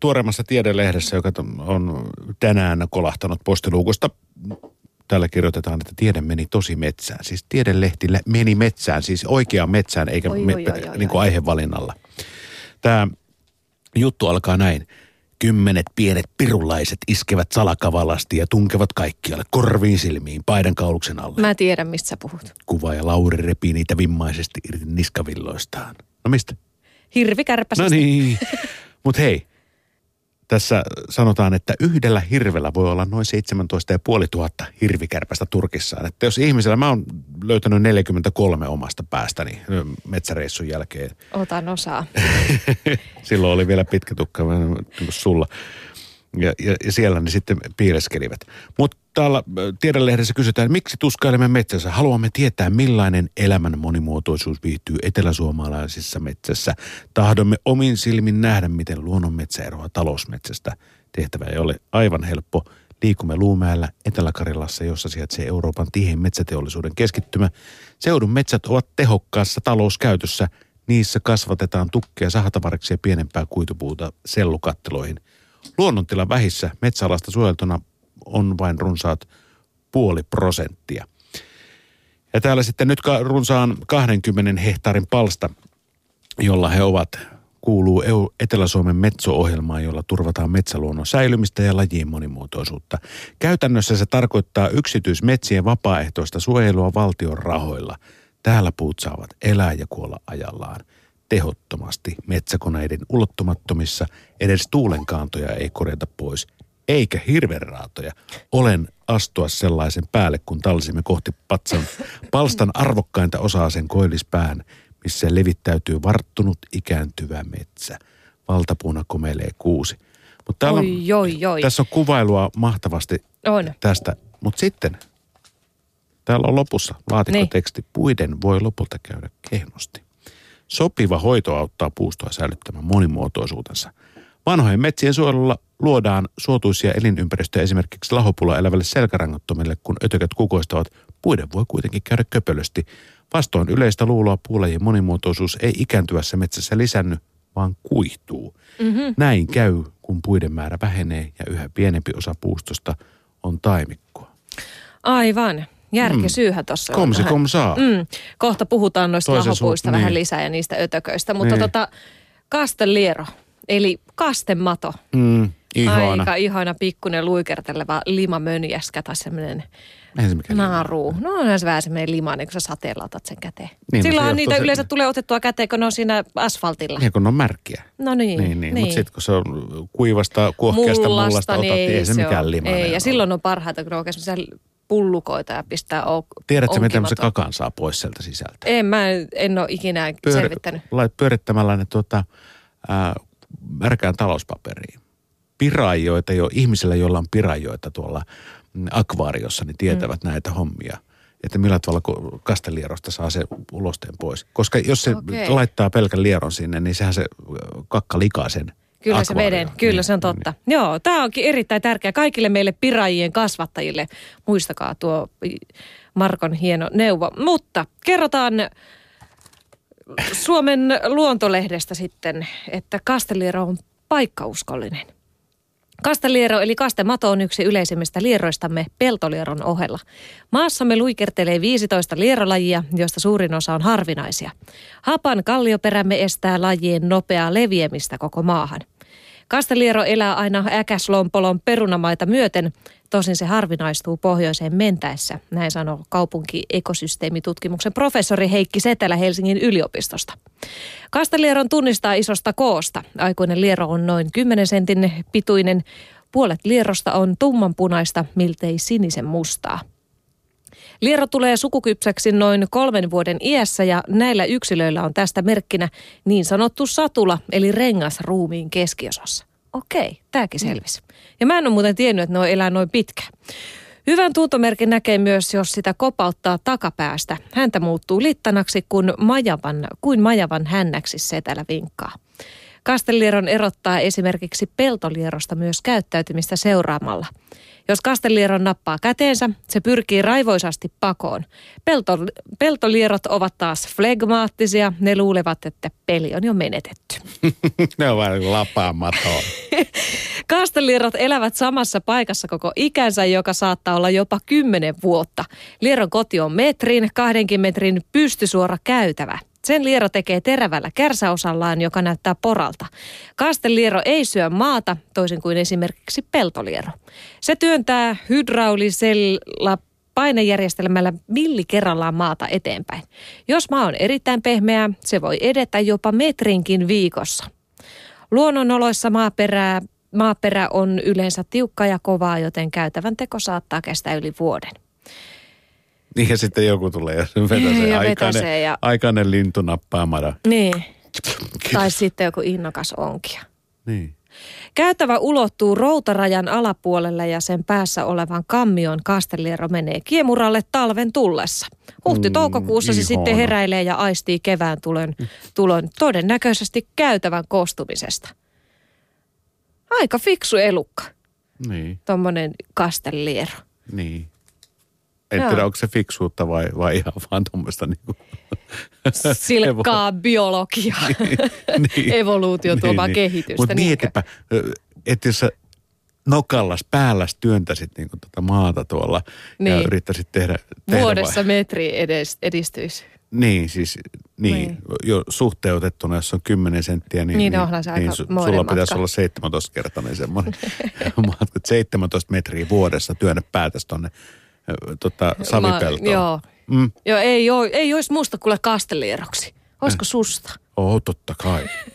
tuoreemmassa tiedelehdessä, joka on tänään kolahtanut postiluukusta, täällä kirjoitetaan, että tiede meni tosi metsään. Siis tiedelehti meni metsään, siis oikeaan metsään, eikä oi, me, oi, oi, oi, niin kuin aihevalinnalla. Tämä juttu alkaa näin. Kymmenet pienet pirulaiset iskevät salakavalasti ja tunkevat kaikkialle korviin silmiin paidan kauluksen alle. Mä tiedän, mistä sä puhut. Kuva ja Lauri repii niitä vimmaisesti irti niskavilloistaan. No mistä? Hirvikärpäsestä. No niin. Mutta hei, tässä sanotaan, että yhdellä hirvellä voi olla noin 17 500 hirvikärpästä Turkissaan. Että jos ihmisellä, mä oon löytänyt 43 omasta päästäni metsäreissun jälkeen. Otan osaa. Silloin oli vielä pitkä tukka, niin kuin sulla ja, ja, ja siellä ne sitten piileskelivät. Mutta täällä tiedonlehdessä kysytään, miksi tuskailemme metsässä? Haluamme tietää, millainen elämän monimuotoisuus viihtyy eteläsuomalaisissa metsässä. Tahdomme omin silmin nähdä, miten luonnonmetsä eroaa talousmetsästä. Tehtävä ei ole aivan helppo. Liikumme Luumäellä Etelä-Karjalassa, jossa sijaitsee Euroopan tihein metsäteollisuuden keskittymä. Seudun metsät ovat tehokkaassa talouskäytössä. Niissä kasvatetaan tukkeja, sahatavariksi ja pienempää kuitupuuta sellukatteloihin – Luonnontilan vähissä metsäalasta suojeltuna on vain runsaat puoli prosenttia. Ja täällä sitten nyt runsaan 20 hehtaarin palsta, jolla he ovat, kuuluu Etelä-Suomen metso-ohjelmaan, jolla turvataan metsäluonnon säilymistä ja lajien monimuotoisuutta. Käytännössä se tarkoittaa yksityismetsien vapaaehtoista suojelua valtion rahoilla. Täällä puut saavat elää ja kuolla ajallaan – tehottomasti metsäkoneiden ulottumattomissa. Edes tuulenkaantoja ei korjata pois, eikä hirvenraatoja. Olen astua sellaisen päälle, kun talsimme kohti patsan palstan arvokkainta osaa sen koillispään, missä levittäytyy varttunut ikääntyvä metsä. Valtapuuna komelee kuusi. Mutta täällä oi, oi, oi. Tässä on kuvailua mahtavasti on. tästä. Mutta sitten täällä on lopussa laatikkoteksti. Niin. Puiden voi lopulta käydä kehnosti. Sopiva hoito auttaa puustoa säilyttämään monimuotoisuutensa. Vanhojen metsien suojelulla luodaan suotuisia elinympäristöjä esimerkiksi lahopulla elävälle selkärangattomille, kun ötökät kukoistavat. Puiden voi kuitenkin käydä köpölösti. Vastoin yleistä luuloa puulajien monimuotoisuus ei ikääntyvässä metsässä lisänny, vaan kuihtuu. Mm-hmm. Näin käy, kun puiden määrä vähenee ja yhä pienempi osa puustosta on taimikkoa. Aivan. Järkisyyhän mm. tuossa on. Komsi kom saa. Mm. Kohta puhutaan noista Toisen lahopuista su- vähän niin. lisää ja niistä ötököistä. Mutta niin. tota, kasteliero, eli kastemato. Mm. Ihana. Aika ihana pikkunen luikerteleva limamönjäskä tai semmoinen naru. No on se vähän semmoinen limainen, kun sä sateella otat sen käteen. Niin, no Silloin no niitä se... yleensä tulee otettua käteen, kun ne on siinä asfaltilla. Niin, kun ne on märkiä. No niin. niin, niin. niin. Mutta sitten kun se on kuivasta, kuohkeasta mullasta, mullasta otat, niin ei, se, se mikään limainen Ei, ja silloin on parhaita, kun ne on pullukoita ja pistää o- Tiedätkö, miten se kakan saa pois sieltä sisältä? En, mä en ole ikinä Pyör, selvittänyt. Lait pyörittämällä ne tuota, ää, märkään talouspaperiin. Pirajoita jo, ihmisillä, joilla on pirajoita tuolla akvaariossa, niin tietävät mm. näitä hommia. Että millä tavalla kastelierosta saa se ulosteen pois. Koska jos se okay. laittaa pelkän lieron sinne, niin sehän se kakka likaa sen Kyllä se veden, kyllä niin, se on totta. Niin. Joo, tämä onkin erittäin tärkeä kaikille meille piraajien kasvattajille. Muistakaa tuo Markon hieno neuvo. Mutta kerrotaan Suomen luontolehdestä sitten, että Kasteliero on paikkauskollinen. Kasteliero eli kastemato on yksi yleisimmistä lieroistamme peltolieron ohella. Maassamme luikertelee 15 lierolajia, joista suurin osa on harvinaisia. Hapan kallioperämme estää lajien nopeaa leviämistä koko maahan. Kasteliero elää aina äkäslompolon perunamaita myöten, tosin se harvinaistuu pohjoiseen mentäessä, näin sanoo kaupunki-ekosysteemitutkimuksen professori Heikki Setelä Helsingin yliopistosta. Kastelieron tunnistaa isosta koosta. Aikuinen liero on noin 10 sentin pituinen. Puolet lierosta on tummanpunaista, miltei sinisen mustaa. Liero tulee sukukypsäksi noin kolmen vuoden iässä ja näillä yksilöillä on tästä merkkinä niin sanottu satula eli rengas ruumiin keskiosassa. Okei, tämäkin selvisi. Ja mä en ole muuten tiennyt, että ne elää noin pitkä. Hyvän tuntomerkin näkee myös, jos sitä kopauttaa takapäästä. Häntä muuttuu littanaksi, kun majavan, kuin majavan hännäksi setälä vinkkaa. Kastelieron erottaa esimerkiksi peltolierosta myös käyttäytymistä seuraamalla. Jos Kastelieron nappaa käteensä, se pyrkii raivoisasti pakoon. Pelto, peltolierot ovat taas flegmaattisia. Ne luulevat, että peli on jo menetetty. ne on vain lapaamaton. Kastelierot elävät samassa paikassa koko ikänsä, joka saattaa olla jopa kymmenen vuotta. Lieron koti on metrin, kahdenkin metrin pystysuora käytävä. Sen liero tekee terävällä kärsäosallaan, joka näyttää poralta. Kasteliero ei syö maata, toisin kuin esimerkiksi peltoliero. Se työntää hydraulisella painejärjestelmällä milli kerrallaan maata eteenpäin. Jos maa on erittäin pehmeä, se voi edetä jopa metrinkin viikossa. Luonnonoloissa maaperää, maaperä on yleensä tiukka ja kovaa, joten käytävän teko saattaa kestää yli vuoden. Niin ja sitten joku tulee ja sen vetäsee Ja aikainen, vetäsee ja- aikainen lintu nappaa mada. Niin. Tai sitten joku innokas onkia. Niin. Käytävä ulottuu routarajan alapuolelle ja sen päässä olevan kammion kasteliero menee kiemuralle talven tullessa. Huhti-toukokuussa se Mm, sitten ihana. heräilee ja aistii kevään tulon, tulon todennäköisesti käytävän kostumisesta. Aika fiksu elukka, Niin, tommonen kasteliero. niin. En Joo. tiedä, onko se fiksuutta vai, vai ihan vaan tuommoista niinku... Silkkaa biologiaa, niin. evoluutio tuomaa kehitystä. Mutta mietipä, että jos sä nokallas, päälläs työntäisit niinku tota maata tuolla ja Niin. yrittäisit tehdä... tehdä Vuodessa vai- metri edes, edistyisi. Niin, siis niin, Niin. jo suhteutettuna, jos on 10 senttiä, niin, Niin, onhan se aika moinen sulla matka. pitäisi olla 17-kertainen semmoinen matka, että 17 metriä vuodessa työnnä päätäs tonne ö, tota, savipeltoon. Ma, joo. Mm. Joo, ei, oo, ei olisi musta kuule kastelieroksi. Olisiko susta? Oh, totta kai.